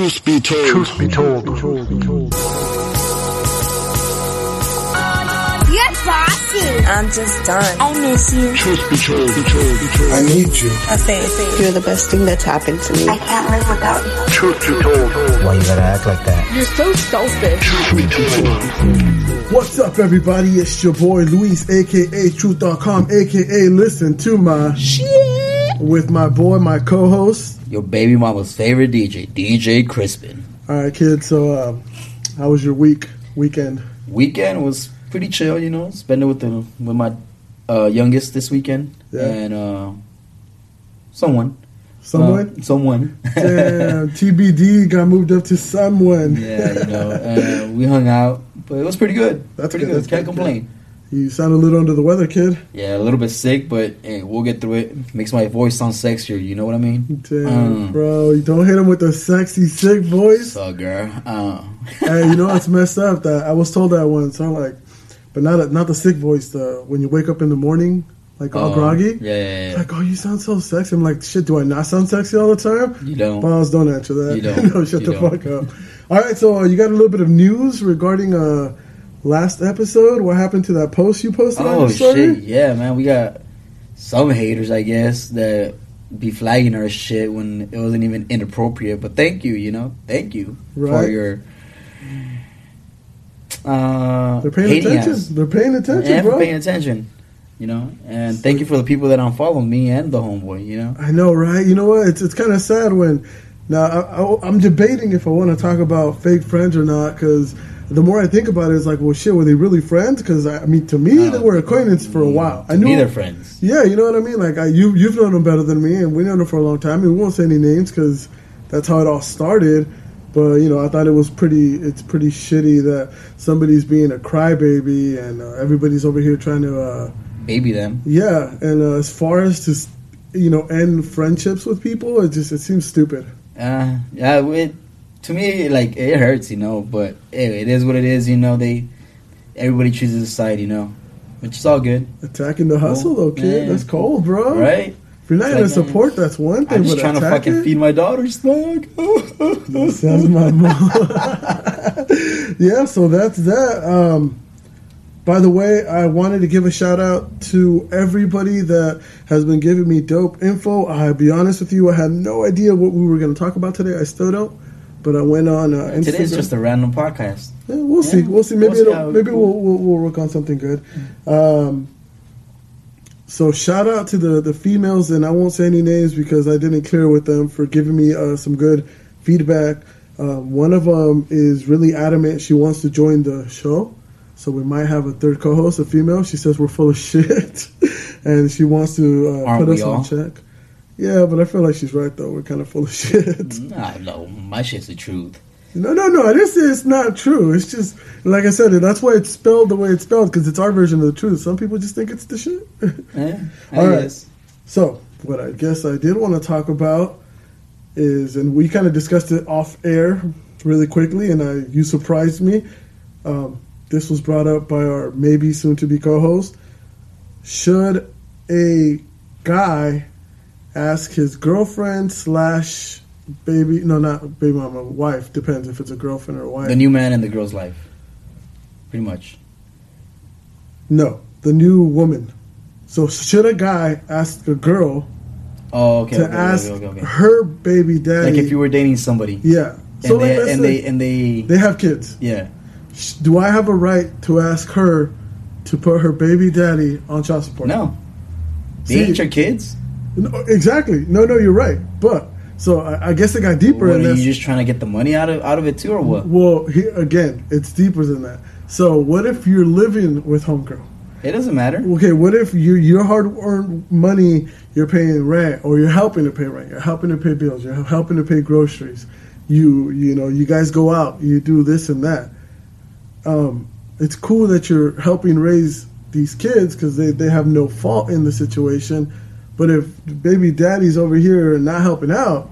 Truth be told. Truth be told. You're bossy. I'm just done. I miss you. Truth be told. Be told. Be told. I need you. I say it. You're the best thing that's happened to me. I can't live without you. Truth be told. Why you gotta act like that? You're so selfish. Truth be told. What's up, everybody? It's your boy Luis, aka Truth.com, aka Listen to My Shit, with my boy, my co-host. Your baby mama's favorite DJ, DJ Crispin. All right, kids. So, uh, how was your week, weekend? Weekend was pretty chill, you know. Spend it with the with my uh, youngest this weekend Yeah. and uh, someone, Someone? Uh, someone. Damn, TBD got moved up to someone. yeah, you know. Uh, we hung out, but it was pretty good. That's pretty good, good. Can't good, complain. You sound a little under the weather, kid. Yeah, a little bit sick, but hey, we'll get through it. Makes my voice sound sexier. You know what I mean? Damn, Um, bro. You don't hit him with the sexy, sick voice. So, girl. Uh, hey, you know what's messed up? That I was told that once. I'm like, but not not the sick voice. The when you wake up in the morning, like all oh, groggy. Yeah, yeah, yeah. Like, oh, you sound so sexy. I'm like, shit. Do I not sound sexy all the time? You don't. Balls, don't answer that. You don't. no, shut You the don't. fuck up. All right, so uh, you got a little bit of news regarding uh last episode. What happened to that post you posted on Oh shit! Yeah, man, we got some haters, I guess, that be flagging our shit when it wasn't even inappropriate. But thank you, you know, thank you for your. Uh, They're paying attention. us. They're paying attention, Yeah, bro. paying attention. You know, and thank you for the people that unfollow me and the homeboy. You know, I know, right? You know what? It's it's kind of sad when now I, I, I'm debating if I want to talk about fake friends or not because the more I think about it, it's like, well, shit, were they really friends? Because I, I mean, to me, No. they were acquaintances for a while. I knew they're friends. Yeah, you know what I mean. Like I, you you've known them better than me, and we known them for a long time. And we won't say any names because that's how it all started. But you know, I thought it was pretty. It's pretty shitty that somebody's being a crybaby and uh, everybody's over here trying to. Uh, Baby them. yeah, and uh, as far as to, you know, end friendships with people, it just it seems stupid. Uh, yeah, it, to me, like it hurts, you know. But hey, it is what it is, you know. They everybody chooses a side, you know, which is all good, Attacking the hustle, though, kid. man. That's cold, bro. right? If you're not gonna like, man, support, that's one thing. I'm just trying to fucking it? feed my daughter's dog. Sounds my mom. yeah, so that's that. Um, by the way, I wanted to give a shout out to everybody that has been giving me dope info. I'll be honest with you, I had no idea what we were going to talk about today. I still don't. But I went on uh, Instagram. Today's just a random podcast. Yeah, we'll see. We'll see. Maybe we'll see it'll, how it maybe we'll, we'll we'll work on something good. Um, so shout out to the the females, and I won't say any names because I didn't clear with them for giving me uh, some good feedback. Um, one of them is really adamant she wants to join the show, so we might have a third co-host, a female. She says we're full of shit, and she wants to uh, put us on all? check. Yeah, but I feel like she's right though. We're kind of full of shit. Nah, no, my shit's the truth. No, no, no. I didn't say it's not true. It's just, like I said, that's why it's spelled the way it's spelled because it's our version of the truth. Some people just think it's the shit. Eh, All right. so, what I guess I did want to talk about is, and we kind of discussed it off air really quickly, and I you surprised me. Um, this was brought up by our maybe soon to be co-host. Should a guy ask his girlfriend slash baby no not baby mama wife depends if it's a girlfriend or a wife. The new man in the girl's life, pretty much. no the new woman. So should a guy ask a girl Oh, okay. to okay, ask okay, okay, her baby daddy? Like if you were dating somebody, yeah. And so they and they and they, they have kids. Yeah. Do I have a right to ask her to put her baby daddy on child support? No, they See- ain't your kids. No, exactly no no you're right but so I, I guess it got deeper What, in are this you just trying to get the money out of out of it too, or what? Well, he, again, it's deeper than that. So, what if you're living with homegirl? It doesn't matter. Okay, what if you your hard earned money you're paying rent, or you're helping to pay rent, you're helping to pay bills, you're helping to pay groceries. You you know you guys go out, you do this and that. Um, it's cool that you're helping raise these kids because they, they have no fault in the situation. But if baby daddy's over here not helping out,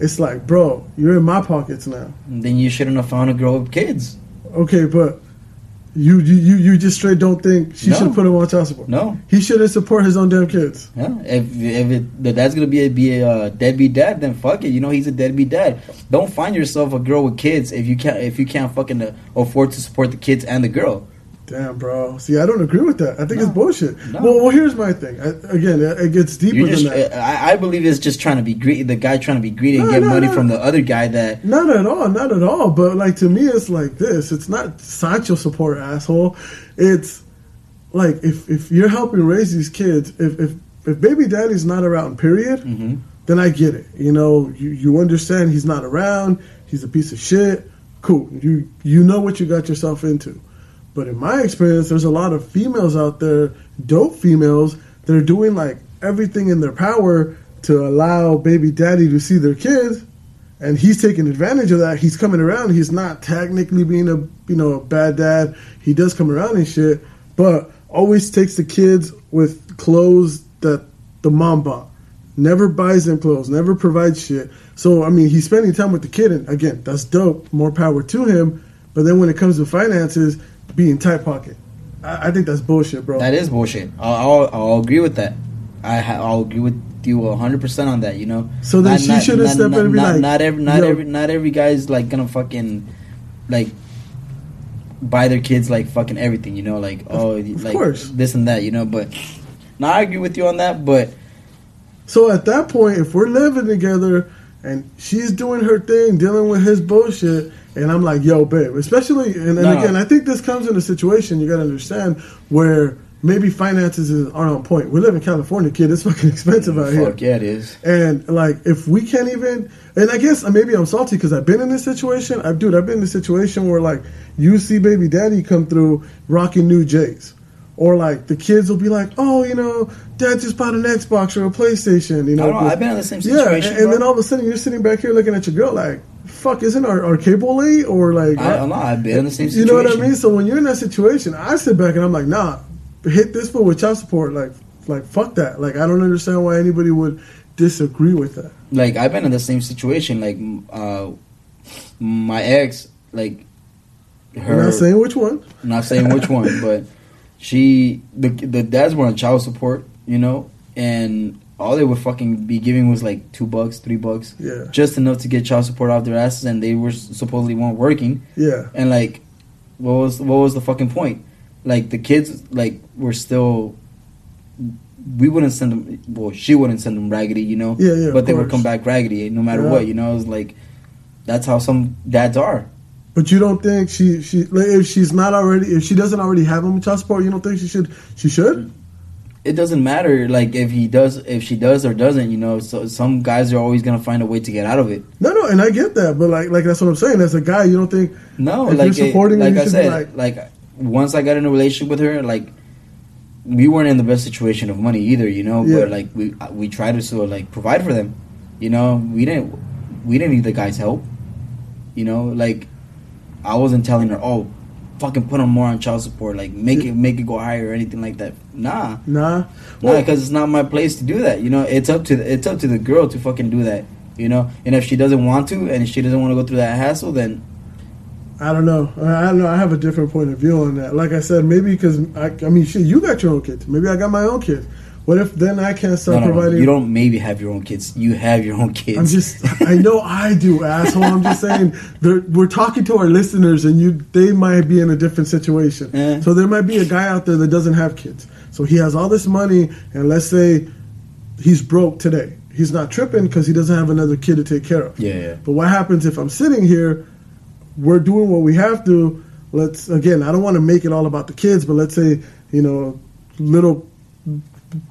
it's like, bro, you're in my pockets now. Then you shouldn't have found a girl with kids. Okay, but You you you, just straight don't think she No. should put him on child support. No. He shouldn't support his own damn kids. Yeah, if if it, the dad's gonna be a, be a uh, deadbeat dad, then fuck it. You know he's a deadbeat dad. Don't find yourself a girl with kids if you can't if you can't fucking uh, afford to support the kids and the girl. Damn, bro. See, I don't agree with that. I think No. it's bullshit. No. Well, well, here's my thing. I, again, it it gets deeper You than that. I, I believe it's just trying to be greedy. The guy trying to be greedy and get no, money no. from the other guy that Not at all, not at all. But like to me, it's like this. It's not Sancho support, asshole. It's like if if you're helping raise these kids, if if if baby daddy's not around, period, Mhm. then I get it. You know, you you understand he's not around. He's a piece of shit. Cool. You you know what you got yourself into. But in my experience, there's a lot of females out there, dope females, that are doing like everything in their power to allow baby daddy to see their kids and he's taking advantage of that. He's coming around. He's not technically being a you know a bad dad. He does come around and shit, but always takes the kids with clothes that the mom bought. Never buys them clothes. Never provides shit. So I mean, he's spending time with the kid, and again, that's dope. More power to him. But then when it comes to finances, being tight pocket, I, I think that's bullshit, bro. that is bullshit. I'll, I'll, I'll agree with that. I ha- I'll agree with you hundred percent on that. You know. So then she should've stepped in and be not, like, not every not yo. every not every guy's like gonna fucking like buy their kids like fucking everything. You know, like oh of like course. this and that. You know, but no, I agree with you on that. But So at that point, if we're living together and she's doing her thing, dealing with his bullshit, and I'm like, yo, babe, especially, and, and No. again, I think this comes in a situation you got to understand where maybe finances aren't on point. We live in California, kid. It's fucking expensive out here. fuck yeah, it is. And like, if we can't even, and I guess uh, maybe I'm salty because I've been in this situation. I, dude, I've been in this situation where like you see baby daddy come through rocking new J's, or like the kids will be like, oh, you know, dad just bought an Xbox or a PlayStation. You I know, don't know. I've been in the same yeah, situation. and, and then all of a sudden you're sitting back here looking at your girl like, fuck, isn't our, our cable late or like? I don't know. I've been in the same situation. You know what I mean? So when you're in that situation, I sit back and I'm like, nah, hit this fool with child support. Like, like fuck that. Like, I don't understand why anybody would disagree with that. like I've been in the same situation. Like uh, my ex, like her. I'm not saying which one. not saying which one, but she the the dads were on child support, you know, and all they would fucking be giving was like two bucks, three bucks, Yeah. just enough to get child support off their asses, and they were supposedly weren't working, Yeah. and like, what was what was the fucking point? Like the kids, like were still. We wouldn't send them. Well, she wouldn't send them raggedy, you know. Yeah, yeah, But they would come back raggedy, no matter Yeah. what, you know. It was like, that's how some dads are. But you don't think she she like, if she's not already if she doesn't already have him with child support, you don't think she should she should? It doesn't matter like if he does if she does or doesn't you know so some guys are always gonna find a way to get out of it No, no, and I get that, but like like that's what I'm saying. As a guy, you don't think no like you're it- supporting her, like i said like, once i got in a relationship with her like we weren't in the best situation of money either you know Yeah. but like we we tried to sort of like provide for them you know we didn't we didn't need the guy's help you know like i wasn't telling her oh fucking put them more on child support like make it make it go higher or anything like that nah nah. Well, because it's not my place to do that. You know, it's up to the, it's up to the girl to fucking do that. You know, and if she doesn't want to, and if she doesn't want to go through that hassle, then I don't know. I I don't know. I have a different point of view on that. Like I said, maybe because I, I mean, shit, you got your own kids. Maybe I got my own kids. What if then I can't start no, no, providing? you don't maybe have your own kids. You have your own kids. I'm just. I know I do, asshole. I'm just saying. We're talking to our listeners, and you, they might be in a different situation. Eh. So there might be a guy out there that doesn't have kids. So he has all this money, and let's say he's broke today. He's not tripping because he doesn't have another kid to take care of. Yeah, yeah. But what happens if I'm sitting here? We're doing what we have to. Let's again. I don't want to make it all about the kids, but let's say you know, little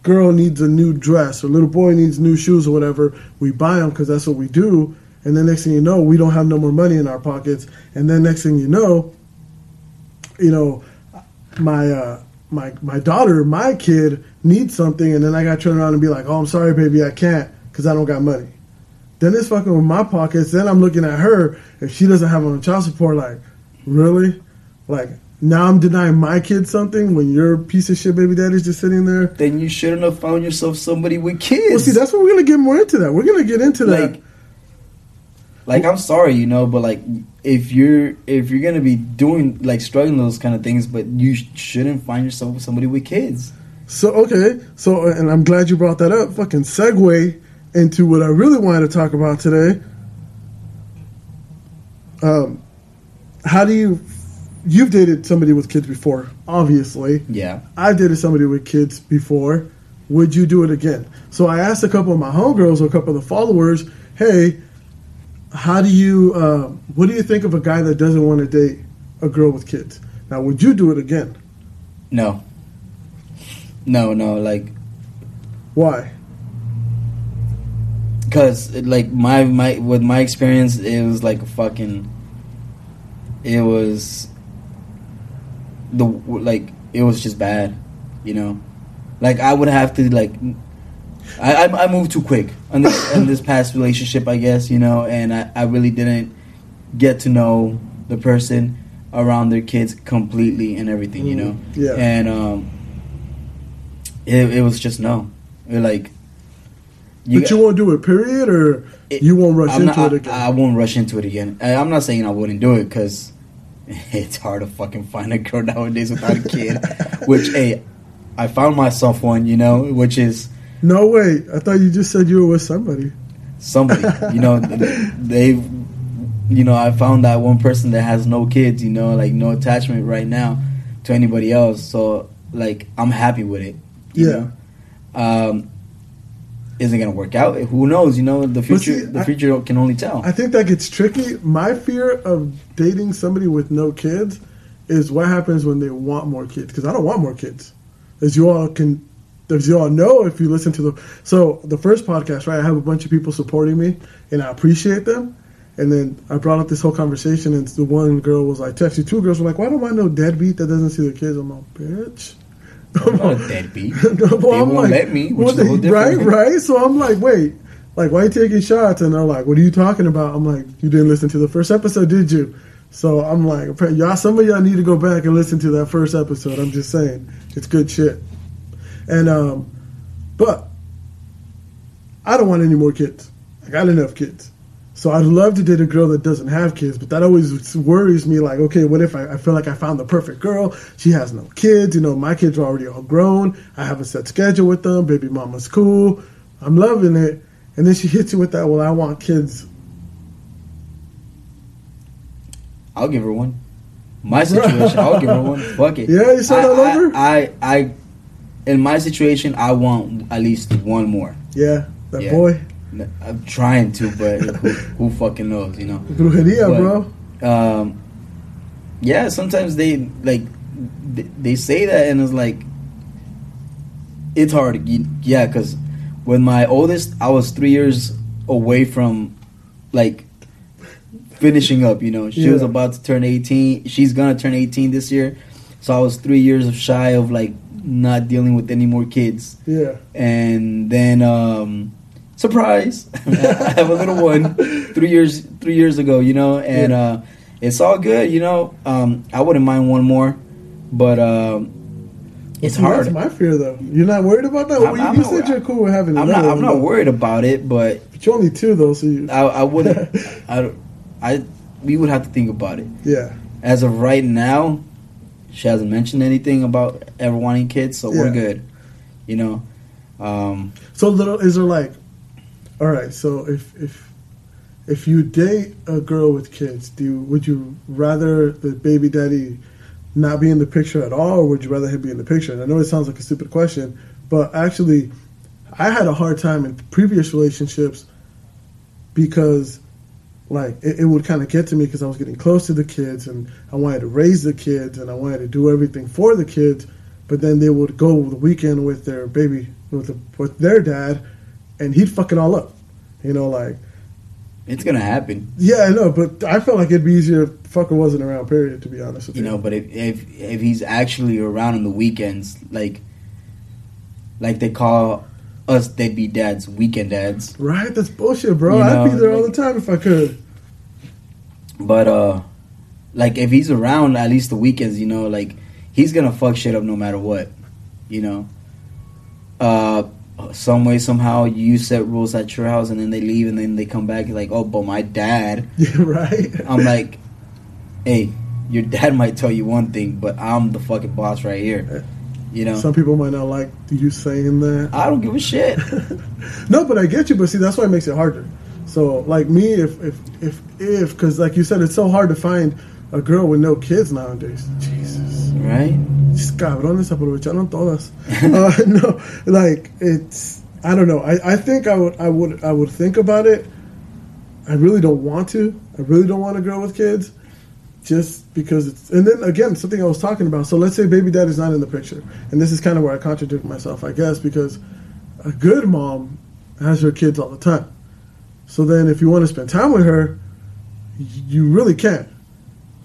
girl needs a new dress or little boy needs new shoes or whatever. We buy them because that's what we do. And then next thing you know, we don't have no more money in our pockets. And then next thing you know, you know, my uh, my my daughter, my kid needs something, and then I got to turn around and be like, "Oh, I'm sorry, baby, I can't because I don't got money." Then it's fucking with my pockets. Then I'm looking at her if she doesn't have on child support. Like, really? Like now I'm denying my kid something when your piece of shit baby daddy's just sitting there. then you shouldn't have found yourself somebody with kids. Well, see, that's what we're gonna get more into. That we're gonna get into that. like like I'm sorry, you know, but like if you're if you're gonna be doing like struggling those kind of things, but you shouldn't find yourself with somebody with kids. So okay, so and I'm glad you brought that up. Fucking segue into what I really wanted to talk about today. Um, how do you? You've dated somebody with kids before, obviously. Yeah, I've dated somebody with kids before. Would you do it again? So I asked a couple of my homegirls or a couple of the followers, hey, how do you, uh, what do you think of a guy that doesn't want to date a girl with kids? Now, would you do it again? no, no, no, like Why? because like my my with my experience, it was like a fucking. It was. The like it was just bad, you know, like I would have to like. I I, I moved too quick on this on this past relationship, I guess, you know, and I, I really didn't get to know the person around their kids completely and everything, you know. Mm, yeah. And um, it it was just no, It, like. but you won't do it, period, or It- you won't rush I'm into not- it again? I, I won't rush into it again. I, I'm not saying I wouldn't do it because it's hard to fucking find a girl nowadays without a kid. which, hey, I found myself one, you know, which is no, way. I thought you just said you were with somebody. somebody. you know, they, you know, I found that one person that has no kids. You know, like no attachment right now to anybody else. So, like, I'm happy with it. You Yeah. Know? Um, is it gonna work out? Who knows? You know, the future. see, the I- future can only tell. I think that gets tricky. My fear of dating somebody with no kids is what happens when they want more kids. Because I don't want more kids, as you all can, as you all know, if you listen to the. So the first podcast, right? I have a bunch of people supporting me, and I appreciate them. And then I brought up this whole conversation, and the one girl was like, "Texted two girls were like, why don't I know deadbeat that doesn't see the kids?" I'm like, "Bitch." I'm not a deadbeat. No, well, They I'm won't like, let me, which is a whole they- right, right. So I'm like, wait, like, why you taking shots? And they're like, what are you talking about? I'm like, you didn't listen to the first episode, did you? So I'm like, y'all, some of y'all need to go back and listen to that first episode. I'm just saying, it's good shit. And um, but I don't want any more kids. I got enough kids. So I'd love to date a girl that doesn't have kids, but that always worries me. Like, okay, what if I, I feel like I found the perfect girl? She has no kids. You know, my kids are already all grown. I have a set schedule with them. Baby mama's cool. I'm loving it. And then she hits you with that. Well, I want kids. I'll give her one. My situation, I'll give her one. Fuck it. Yeah, you said I, all over? I, I, I, in my situation, I want at least one more. Yeah, that Yeah. boy. I'm trying to, but who, who fucking knows, you know? Brujeria, But- bro. Um, yeah, sometimes they like th- they say that, and it's like it's hard. Yeah, because when my oldest, I was three years away from like finishing up. You know, she was about to turn eighteen. She's gonna turn eighteen this year, so I was three years shy of like not dealing with any more kids Yeah. and then um surprise i have a little one three years three years ago you know and Yeah. uh it's all good you know um i wouldn't mind one more but um it's See, hard That's my fear, though. You're not worried about that? I'm- you I'm you not said you're cool with having i'm not i'm not though. worried about it but But you're only two, though, so you. i i wouldn't i i we would have to think about it yeah. as of right now she hasn't mentioned anything about ever wanting kids so we're good you know um So little is there like, all right. So if if if you date a girl with kids, do you, would you rather the baby daddy not be in the picture at all, or would you rather him be in the picture? And I know it sounds like a stupid question, but actually, I had a hard time in previous relationships because like it, it would kind of get to me because I was getting close to the kids and I wanted to raise the kids and I wanted to do everything for the kids, but then they would go the weekend with their baby with the, with their dad, and he'd fuck it all up, you know, like it's gonna happen yeah, I know, but I felt like it'd be easier if fucker wasn't around. Period, to be honest with you you. know but if, if if he's actually around on the weekends like like they call us deadbeat dads weekend dads right? That's bullshit, bro. You I'd be there all the time if I could. but uh like if he's around at least the weekends you know like he's gonna fuck shit up no matter what you know uh some way somehow you set rules at your house and then they leave and then they come back like oh but my dad Yeah, right. i'm like hey your dad might tell you one thing but i'm the fucking boss right here uh, you know Some people might not like you saying that. i don't give a shit No, but I get you. But see, that's why it makes it harder. So, like me, if if if if, because like you said, it's so hard to find a girl with no kids nowadays. Jesus, right These cabrones aprovecharon todas. uh, no, like it's. I don't know. I, I think I would I would I would think about it. I really don't want to. I really don't want a girl with kids, just because it's. And then again, something I was talking about. So let's say baby dad is not in the picture, and this is kind of where I contradict myself, I guess, because a good mom has her kids all the time. So then, if you want to spend time with her, you really can't,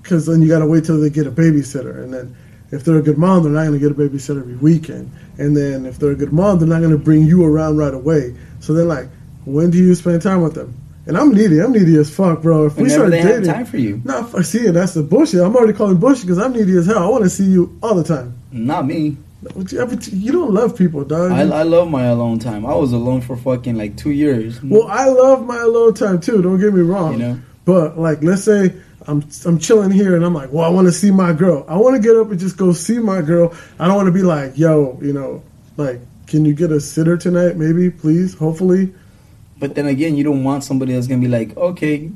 because then you got to wait till they get a babysitter, and then if they're a good mom, they're not going to get a babysitter every weekend, and then if they're a good mom, they're not going to bring you around right away. So they're like, when do you spend time with them? And I'm needy. I'm needy as fuck, bro. If we whenever start they dating, have time for you no, f- see, that's the bullshit. I'm already calling bullshit because I'm needy as hell. I want to see you all the time. not me you, you don't love people, dog. I, I love my alone time i was alone for fucking like two years Well, I love my alone time too. Don't get me wrong. you know But like, let's say I'm I'm chilling here and I'm like, well, I want to see my girl. I want to get up and just go see my girl. I don't want to be like, yo, you know, like, can you get a sitter tonight? Maybe, please, hopefully. But then again, you don't want somebody that's gonna be like, okay,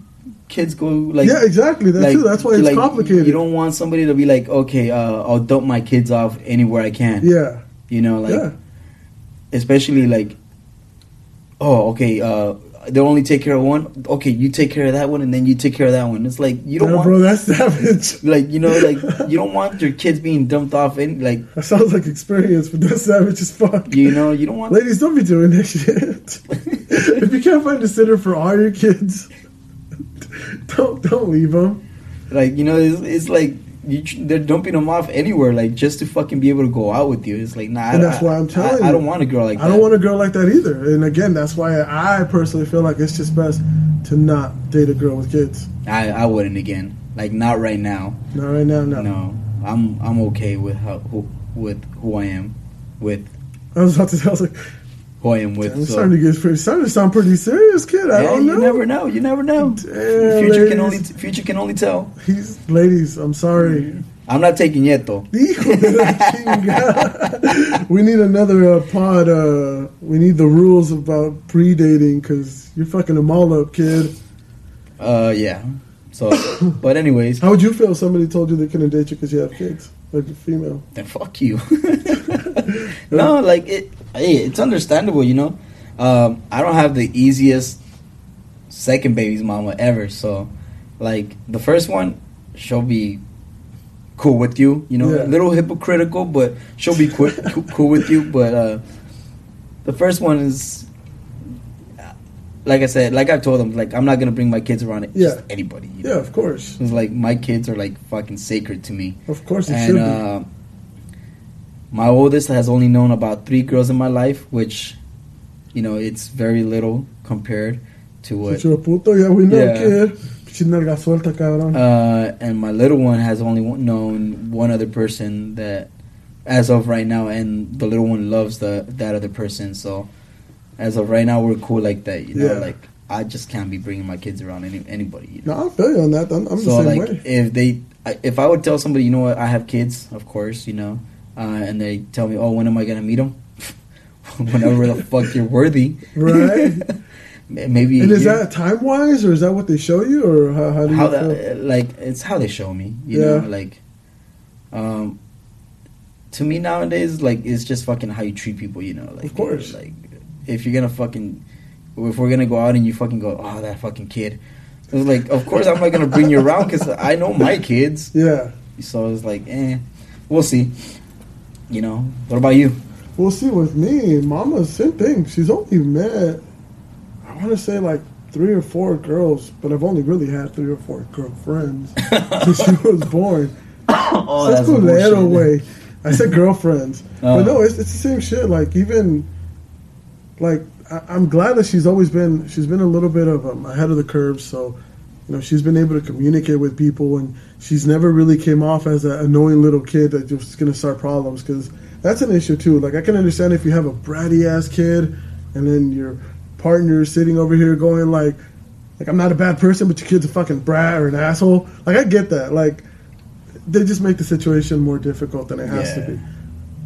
kids go like. yeah, exactly. That's like, too. That's why it's like, complicated. You don't want somebody to be like, okay, uh, I'll dump my kids off anywhere I can. yeah, You know, like yeah, especially like, oh, okay, uh, they'll only take care of one. Okay, you take care of that one, and then you take care of that one. It's like you don't yeah, want, bro. That's savage. like you know, like you don't want your kids being dumped off in like That sounds like experience, but that's savage as fuck. you know, you don't want. Ladies, don't be doing that shit. if you can't find a sitter for all your kids, don't don't leave them. Like you know, it's, it's like you, they're dumping them off anywhere, like just to fucking be able to go out with you. It's like nah, And I- that's why I'm I- telling I, you. don't want a girl like that. I don't want a girl like that either. And again, that's why I personally feel like it's just best to not date a girl with kids. I, I wouldn't again. Like not right now. Not right now, no. No, I'm I'm okay with how who, with who I am, with I was about to say, I was like, who I am with. I'm so- starting to get pretty, starting to sound pretty serious, kid. I Yeah, don't know. you never know. You never know. Damn, future can only future can only tell. He's ladies. I'm sorry. I'm not taking yet though. Hijo de la chingada. we need another uh, pod. Uh, we need the rules about pre-dating because you're fucking them all up, kid. Uh, yeah. So, but anyways, How would you feel if somebody told you they couldn't date you because you have kids, like a female? then fuck you. no, like it. Hey, it's understandable, you know. Um, I don't have the easiest second baby's mama ever, so like the first one, she'll be cool with you. You know, Yeah. a little hypocritical, but she'll be cool, cool with you. But uh, the first one is. Like I said, like I told them, like I'm not gonna bring my kids around it, Yeah. just anybody. You Yeah, of course, It's like my kids are like fucking sacred to me. of course it should And uh, my oldest has only known about three girls in my life, which, you know, it's very little compared to what. Puto, yeah, we know, Yeah. kid. Pinche nalga suelta, cabrón. Uh, and my little one has only known one other person that, as of right now, and the little one loves the that other person. So, as of right now, we're cool like that. You know, Yeah. like I just can't be bringing my kids around any anybody. You know? no, I feel you on that. I'm, I'm so the same like way. if they I- if i would tell somebody you know what i have kids of course you know uh, and they tell me oh when am i gonna meet him?" whenever the fuck you're worthy Right. maybe And is you- that time wise, or is that what they show you, or how, how do you how feel? that like it's how they show me you Yeah. know like um to me nowadays like it's just fucking how you treat people you know like Of course. like if you're gonna fucking if we're gonna go out and you fucking go oh that fucking kid it's like of course i'm not gonna bring you around because i know my kids yeah. So it's like, eh, we'll see. You know, what about you? We'll see with me. Mama, same thing. She's only met, I want to say like three or four girls, but I've only really had three or four girlfriends since she was born. oh, that's culero bullshit. way. I said girlfriends, Oh. but no, it's, it's the same shit. Like even, like I, I'm glad that she's always been she's been a little bit of um, ahead of the curve. So, you know, she's been able to communicate with people, and she's never really came off as an annoying little kid that just gonna start problems. Because that's an issue too. Like I can understand if you have a bratty ass kid, and then your partner is sitting over here going like, like I'm not a bad person, but your kid's a fucking brat or an asshole. Like I get that. Like they just make the situation more difficult than it has to be.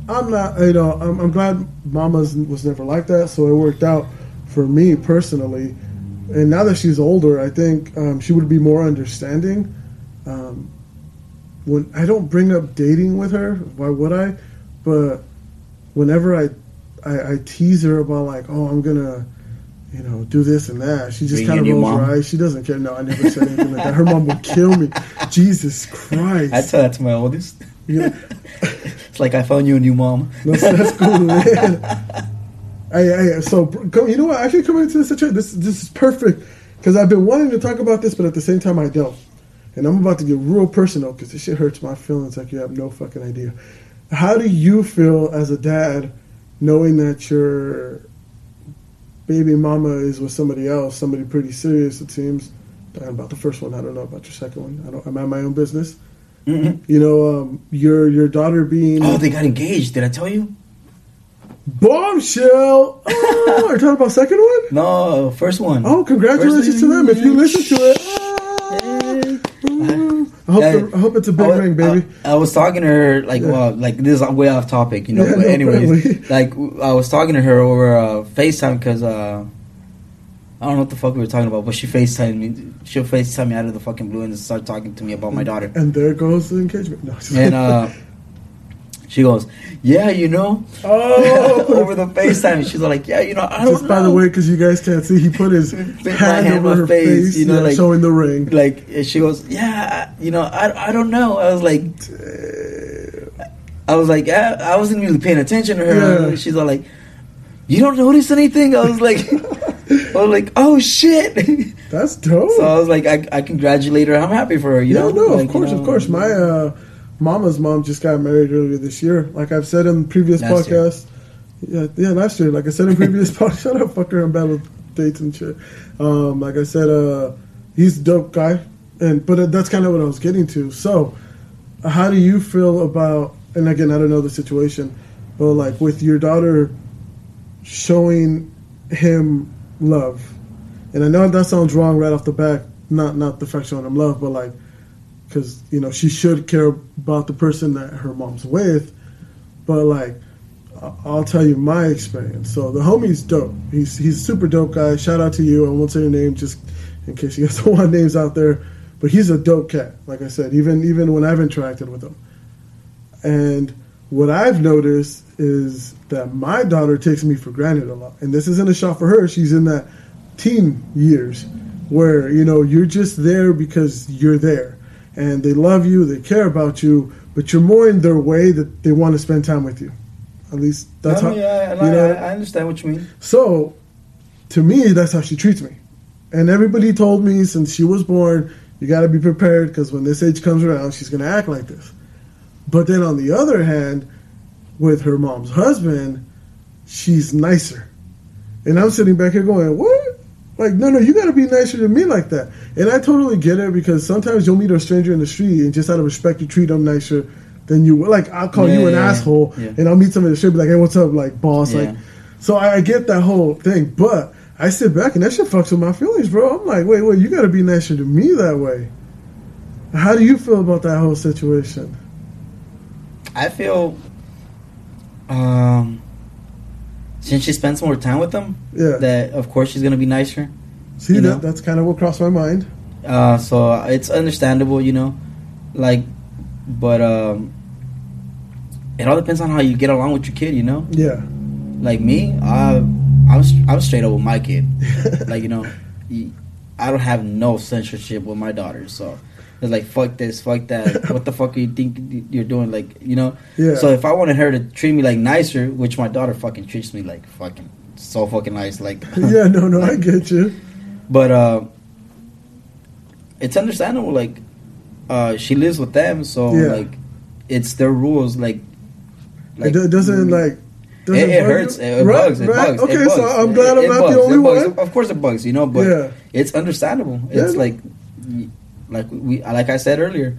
I'm not, you know, I'm, I'm glad Mama's was never like that, so it worked out for me personally. And now that she's older, I think um, she would be more understanding. Um, when I don't bring up dating with her, why would I? But whenever I, I, I tease her about like, oh, I'm gonna, you know, do this and that, she just kind of rolls her eyes. She doesn't care. No, I never said anything like that. Her mom would kill me. Jesus Christ! I tell that to my oldest. Know, It's like I found you a new mom. that's, that's cool, man. Hey, hey, so come, you know what? Actually, coming into this situation, this this is perfect because I've been wanting to talk about this, but at the same time, I don't. And I'm about to get real personal because this shit hurts my feelings like you have no fucking idea. How do you feel as a dad knowing that your baby mama is with somebody else, somebody pretty serious, it seems? About the first one, I don't know about your second one. I don't. I'm at my own business. Mhm. You know, um, your your daughter being Oh, they got engaged. Did I tell you? Bombshell. Oh, are you talking about second one? No, first one. Oh, congratulations to them! If you listen to it, I hope, Hey, the, I hope it's a big was- ring, baby. I, I was talking to her like, Yeah. well, like this is way off topic, you know. Yeah, but no, anyways, like I was talking to her over uh, Facetime because uh, I don't know what the fuck we were talking about, but she Facetimed me. She'll Facetime me out of the fucking blue and start talking to me about my daughter. and there goes the engagement. No, And uh, she goes, "Yeah, you know." oh, over the FaceTime, she's like, "Yeah, you know, I don't just know." by the way, because you guys can't see, he put his hand hand over her face, face, you know, yeah, like- showing the ring. like she goes, "Yeah, you know, I, I don't know." I was like, I was like, I, I wasn't really paying attention to her. Yeah. She's all like, "You don't notice anything?" I was like, I was like, "Oh shit!" That's dope. so I was like, I, I congratulate her. I'm happy for her. You yeah, know, no, Like, of course, you know, of course. My uh, mama's mom just got married earlier this year. Like I've said in previous Last year. podcasts. Yeah, yeah, last year. Like I said in previous podcasts. Shut up, fucker. I'm bad with dates and shit. Um, like I said, uh, he's a dope guy, and but that's kind of what I was getting to. So, how do you feel about? And again, I don't know the situation, but like with your daughter showing him love, and I know that sounds wrong right off the bat. Not not the fact showing him love, but like because you know she should care about the person that her mom's with. But like, I'll tell you my experience. So the homie's dope. He's he's super dope guy. Shout out to you. I won't say your name just in case you guys don't want names out there. But he's a dope cat. Like I said, even even when I've interacted with him. And what I've noticed is that my daughter takes me for granted a lot. And this isn't a shot for her. She's in that teen years where, you know, you're just there because you're there. And they love you, they care about you, but you're more in their way that they want to spend time with you. At least that's Oh, how yeah, you know. I, I understand what you mean. So, to me, that's how she treats me. And everybody told me since she was born, you got to be prepared because when this age comes around, she's going to act like this. But then on the other hand, with her mom's husband, she's nicer. And I'm sitting back here going, what? Like, no, no, you got to be nicer to me like that. And I totally get it because sometimes you'll meet a stranger in the street and just out of respect, you treat them nicer than you would. Like, I'll call Yeah, you an yeah, asshole Yeah. and I'll meet somebody in the street, be like, hey, what's up, like, boss? Like, so I, I get that whole thing, but I sit back and that shit fucks with my feelings, bro. I'm like, wait, wait, you got to be nicer to me that way. How do you feel about that whole situation? I feel, um, since she spends more time with them, Yeah. that of course she's gonna be nicer. See, know? that, that's kind of what crossed my mind. Uh, so it's understandable, you know, like, but um, it all depends on how you get along with your kid, you know. Yeah. Like me, I, I'm I'm straight up with my kid. like you know, I don't have no censorship with my daughter, so. It's like fuck this, fuck that. what the fuck do you think you're doing? Like you know. Yeah. So if I wanted her to treat me like nicer, which my daughter fucking treats me like fucking so fucking nice, like yeah, no, no, I get you. but uh, it's understandable. Like, uh, she lives with them, so Yeah. like, it's their rules. Like, it doesn't like. It, it hurts. you? It, Right, bugs. It bugs. Okay, it bugs. so I'm glad I'm not bugs. the only one. Of course, it bugs. You know, but Yeah. it's understandable. It's no. like, like we, like I said earlier,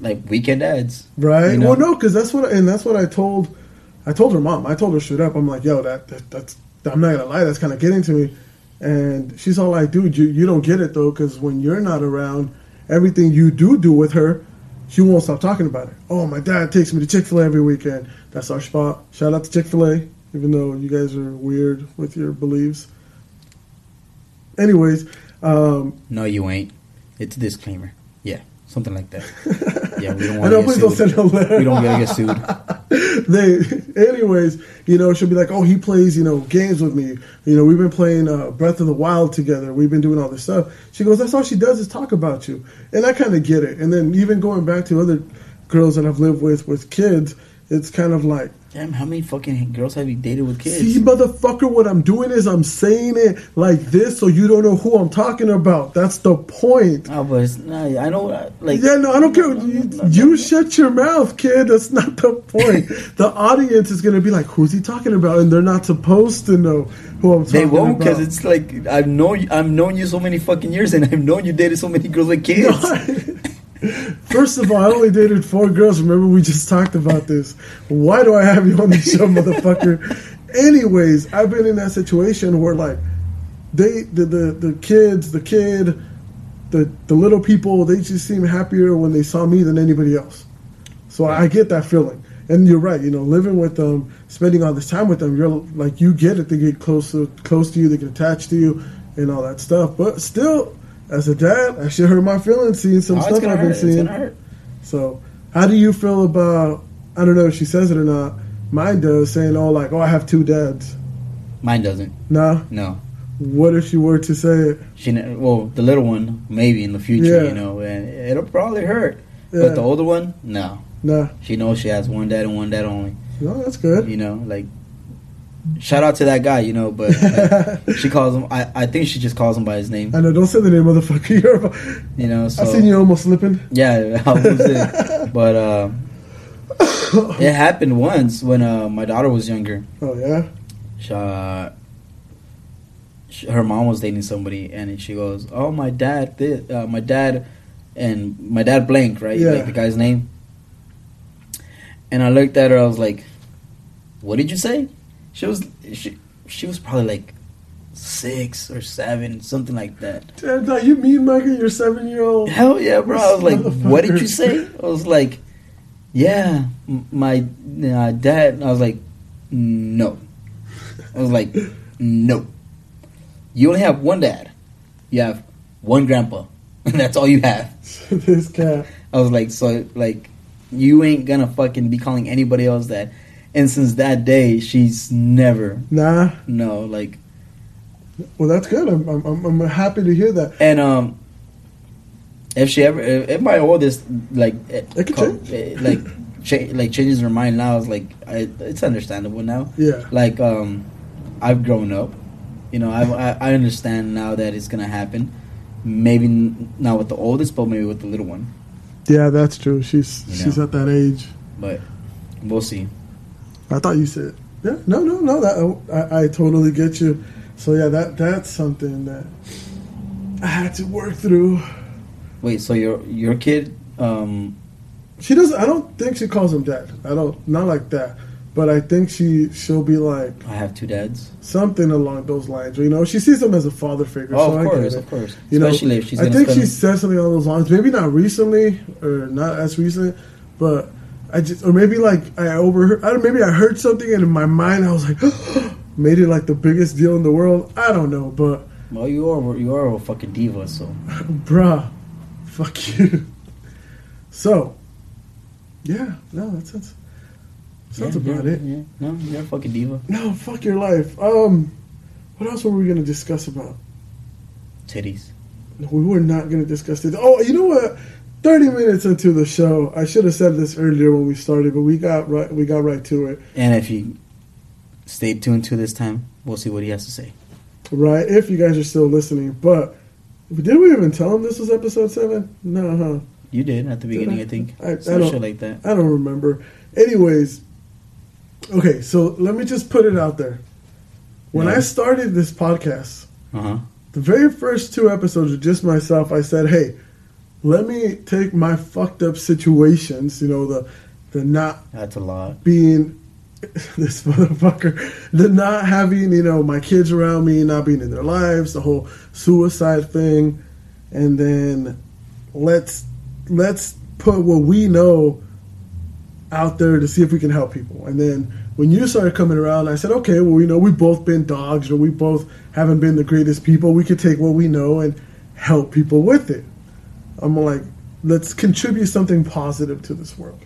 like weekend ads. Right. You know? Well, no, because that's what, and that's what I told I told her mom. I told her straight up. I'm like, yo, that, that that's. I'm not gonna lie. That's kind of getting to me. And she's all like, dude, you you don't get it though, because when you're not around, everything you do do with her, she won't stop talking about it. Oh, my dad takes me to Chick Fil A every weekend. That's our spot. Shout out to Chick Fil A, even though you guys are weird with your beliefs. Anyways, um, No, you ain't. It's a disclaimer. Yeah, something like that. Yeah, we don't want to get don't sued. send a letter. We don't want to get sued. they anyways you know she'll be like oh he plays you know games with me you know we've been playing uh, breath of the wild together we've been doing all this stuff she goes that's all she does is talk about you and i kind of get it and then even going back to other girls that i've lived with with kids it's kind of like Damn, how many fucking girls have you dated with kids? see motherfucker what i'm doing is i'm saying it like this so you don't know who i'm talking about that's the point Oh, but it's, nah, I know. uh, Like, yeah, no, I don't care. You, you shut your mouth, kid. That's not the point. the audience is going to be like, "Who's he talking about?" And they're not supposed to know who I'm talking They won't about. because it's like I've known I've known you so many fucking years, and I've known you dated so many girls with kids. First of all, I only dated four girls. Remember, we just talked about this. Why do I have you on the show, motherfucker? Anyways, I've been in that situation where like they, the the, the kids, the kid, the the little people, they just seem happier when they saw me than anybody else. So I get that feeling. And you're right. You know, living with them, spending all this time with them, you're like you get it. They get closer, close to you. They get attached to you, and all that stuff. But still, as a dad, I should hurt my feelings seeing some Oh, stuff I've been hurt. It's seeing. gonna hurt. So, how do you feel about? I don't know if she says it or not. Mine does, saying, "Oh, like, oh, I have two dads." Mine doesn't. Nah. No, What if she were to say it? she. ne- Well, the little one maybe in the future, Yeah. you know, and it'll probably hurt. Yeah. But the older one, no. Nah. She knows she has one dad and one dad only. No, that's good. You know, like shout out to that guy, you know, but like, she calls him. I, I think she just calls him by his name. I know. Don't say the name, motherfucker. You're about, You know, so I seen you almost slipping. Yeah, I was it. But uh, it happened once when uh, my daughter was younger. Oh yeah. She, uh, she, her mom was dating somebody, and she goes, "Oh, my dad, thi- uh, my dad, and my dad blank, right? Yeah. Like the guy's name." And I looked at her. I was like, "What did you say?" She was she she was probably like six or seven, something like that. Damn, you mean Micah? Your seven year old. Hell yeah, bro! I was like, "What did you say?" I was like, "Yeah, my uh, dad." I was like, "No." I was like, "No." You only have one dad. You have one grandpa, and that's all you have. this cat. I was like, "So, like, you ain't gonna fucking be calling anybody else that." And since that day, she's never Nah. no like Well, that's good. I'm, I'm, I'm- happy to hear that. And um, if she ever, if, if my oldest like, eh, It co- change. eh, like, cha- like changes her mind now, it's like I, it's understandable now. Yeah. Like um, I've grown up, you know. I've, I I understand now that it's gonna happen. Maybe not with the oldest, but maybe with the little one. Yeah, that's true. She's You she's at that age. But we'll see. I thought you said. Yeah. No, no, no. That I, I totally get you. So yeah, that that's something that I had to work through. Wait, so your your kid? Um, She doesn't. I don't think she calls him dad. I don't. Not like that. But I think she she'll be like I have two dads. something along those lines. You know, she sees him as a father figure. Oh, so of course, of course. You know, Especially if she's I think spend- she said something along those lines. Maybe not recently or not as recent, but I just or maybe like I overheard. I don't, maybe I heard something and in my mind I was like, made it like the biggest deal in the world. I don't know, but Well, you are you are a fucking diva, so bruh, fuck you. So, yeah, no, that's that's sounds Yeah, about yeah, it. Yeah. No, you're a fucking diva. No, fuck your life. Um, what else were we gonna discuss about? Titties. No, we were not to discuss this. Oh, you know what? Thirty minutes into the show, I should have said this earlier when we started, but we got right. We got right to it. And if you stay tuned to this time, we'll see what he has to say. Right, if you guys are still listening. But did we even tell him this was episode seven? No, huh? You did at the beginning, I? I think. I- I don't- like that. I don't remember. Anyways, okay, so let me just put it out there. When Yeah. I started this podcast, Uh huh. the very first two episodes were just myself. I said, "Hey, let me take my fucked up situations. You know, the the not That's a lot. being this motherfucker, the not having you know my kids around me, not being in their lives, the whole suicide thing, and then let's let's put what we know out there to see if we can help people. And then when you started coming around, I said, okay, well, you know, we've both been dogs, or we both haven't been the greatest people. We could take what we know and help people with it. I'm like, let's contribute something positive to this world.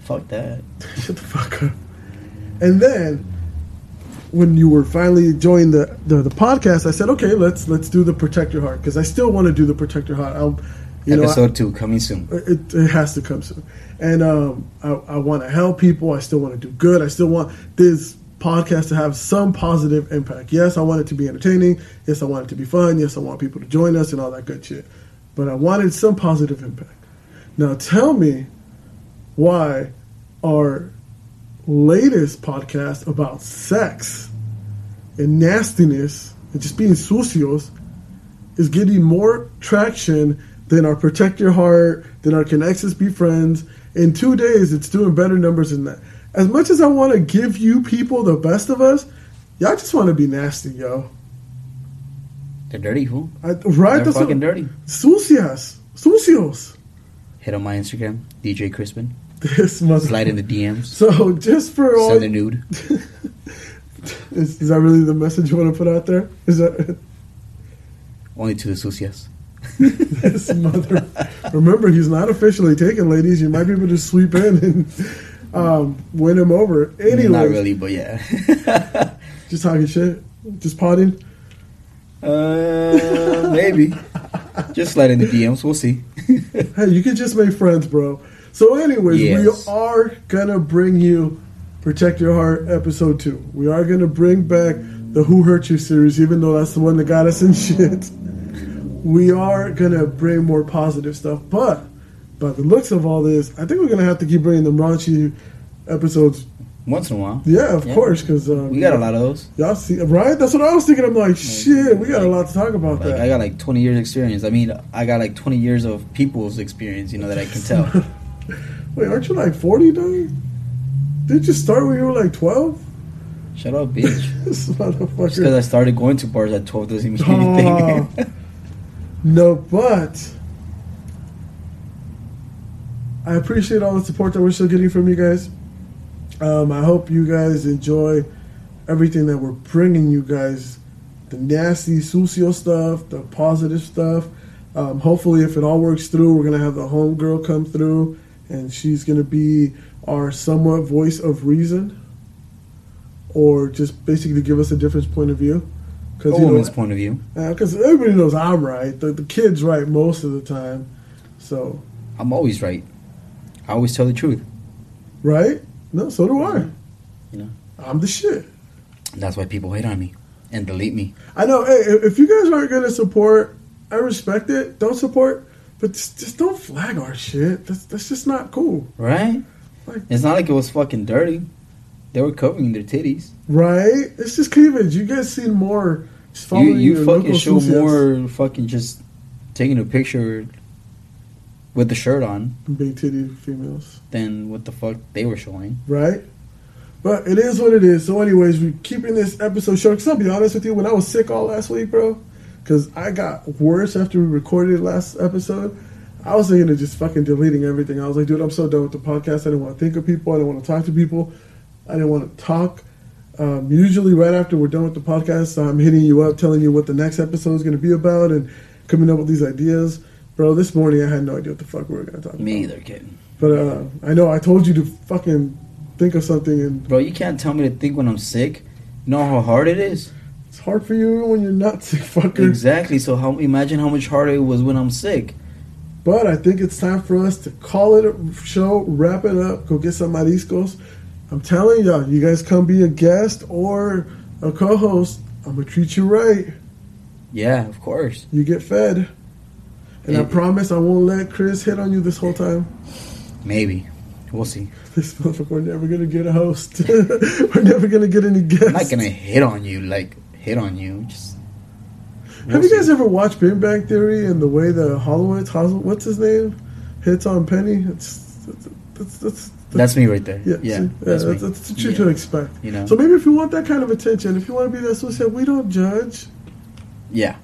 Fuck that. Shut the fuck up. And then when you were finally joining the, the, the podcast, I said, okay, let's let's do the protect your heart because I still want to do the protect your heart. I'll, you know, I- Episode two coming soon. it, it has to come soon. And um, I, I want to help people. I still want to do good. I still want this podcast to have some positive impact. Yes, I want it to be entertaining. Yes, I want it to be fun. Yes, I want people to join us and all that good shit. But I wanted some positive impact. Now tell me why our latest podcast about sex and nastiness and just being sucios is getting more traction than our Protect Your Heart, than our Can Connexus Be Friends. In two days, it's doing better numbers than that. As much as I want to give you people the best of us, y'all just want to be nasty, yo. They're dirty, fool. I, right? They're fucking what, dirty. Sucias. Sucios. Hit on my Instagram, DJ Crispin. This mother. Slide in the DMs. So just for all, Send a nude. is, is that really the message you want to put out there? Is that Only to the sucias. this mother? Remember, he's not officially taken, ladies. You might be able to sweep in and um, win him over. Anyway, Not really, but yeah. just talking shit, just potting. Uh, maybe. Just slide in the DMs. We'll see. Hey, you can just make friends, bro. So, anyways, Yes. we are gonna bring you Protect Your Heart episode two. We are gonna bring back the Who Hurt You series, even though that's the one that got us in shit. We are gonna bring more positive stuff, but by the looks of all this, I think we're gonna have to keep bringing the raunchy episodes. Once in a while. Yeah, of Yeah. course, because um, We got a lot of those. Y'all see, right? That's what I was thinking. I'm like, shit, we got a lot to talk about Like that. I got like 20 years experience. I mean, I got like 20 years of people's experience, you know, that I can tell. Wait, aren't you like 40, dog? Did you start when you were like 12? Shut up, bitch. Just because. I started going to bars at 12 doesn't mean anything. No, but I appreciate all the support that we're still getting from you guys. Um, I hope you guys enjoy everything that we're bringing you guys. The nasty sucio stuff, the positive stuff. Um, hopefully, if it all works through, we're gonna have the homegirl come through, and she's gonna be our somewhat voice of reason, or just basically give us a different point of view. a Because you know, woman's point of view. because everybody knows I'm right. The, the kid's right most of the time. So, I'm always right. I always tell the truth. right? No, so do I. Mm-hmm. You know? I'm the shit. That's why people hate on me and delete me. I know. Hey, if you guys aren't going to support, I respect it. Don't support, but just, just don't flag our shit. That's, that's just not cool. Right? Like- It's not like it was fucking dirty. They were covering their titties. Right? It's just cleavage. You guys seen more. You, you fucking show more fucking just taking a picture with the shirt on Big titty females. than what the fuck they were showing. right? But it is what it is. So, anyways, we're keeping this episode short. Because I'll be honest with you, when I was sick all last week, bro, because I got worse after we recorded last episode, I was thinking of just fucking deleting everything. I was like, dude, I'm so done with the podcast. I didn't want to think of people. I didn't want to talk to people. I didn't want to talk. Um, usually, right after we're done with the podcast, I'm hitting you up, telling you what the next episode is going to be about, and coming up with these ideas. Bro, this morning I had no idea what the fuck we were going to talk about. Me either, kid. But uh, I know I told you to fucking think of something, and Bro, you can't tell me to think when I'm sick. You know how hard it is? it's hard for you when you're not sick, fucker. Exactly. So how imagine how much harder it was when I'm sick. But I think it's time for us to call it a show, wrap it up, go get some mariscos. I'm telling y'all, you guys come be a guest or a co-host. I'm gonna treat you right. Yeah, of course. You get fed, and I promise I won't let Chris hit on you this whole time. Maybe. We'll see. This motherfucker, we're never gonna get a host. we're never gonna get any guests. I'm not gonna hit on you like hit on you. Just Have you guys ever watched Big Bang Theory and the way the Hollowitz, Hos- what's his name, hits on Penny? It's, it's, it's, it's That's me right there. Yeah, Yeah, see? yeah that's that's, that's what you Yeah. to expect. You know. So maybe if you want that kind of attention, if you want to be that social, we don't judge. yeah,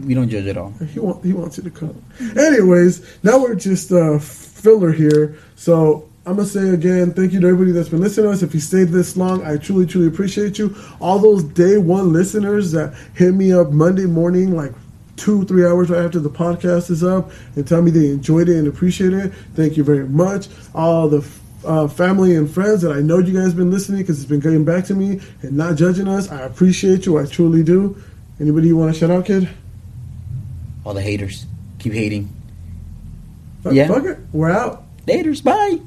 we don't judge at all. He want, he wants you to come. Anyways, now we're just uh, filler here. So I'm gonna say again, thank you to everybody that's been listening to us. If you stayed this long, I truly, truly appreciate you. All those day one listeners that hit me up Monday morning, like two, three hours right after the podcast is up, and tell me they enjoyed it and appreciate it. Thank you very much. All the uh, family and friends that I know you guys been listening because it's been getting back to me and not judging us. I appreciate you. I truly do. Anybody you want to shout out, kid? All the haters keep hating. Fuck- Yeah. Fuck it. We're out. Haters, bye.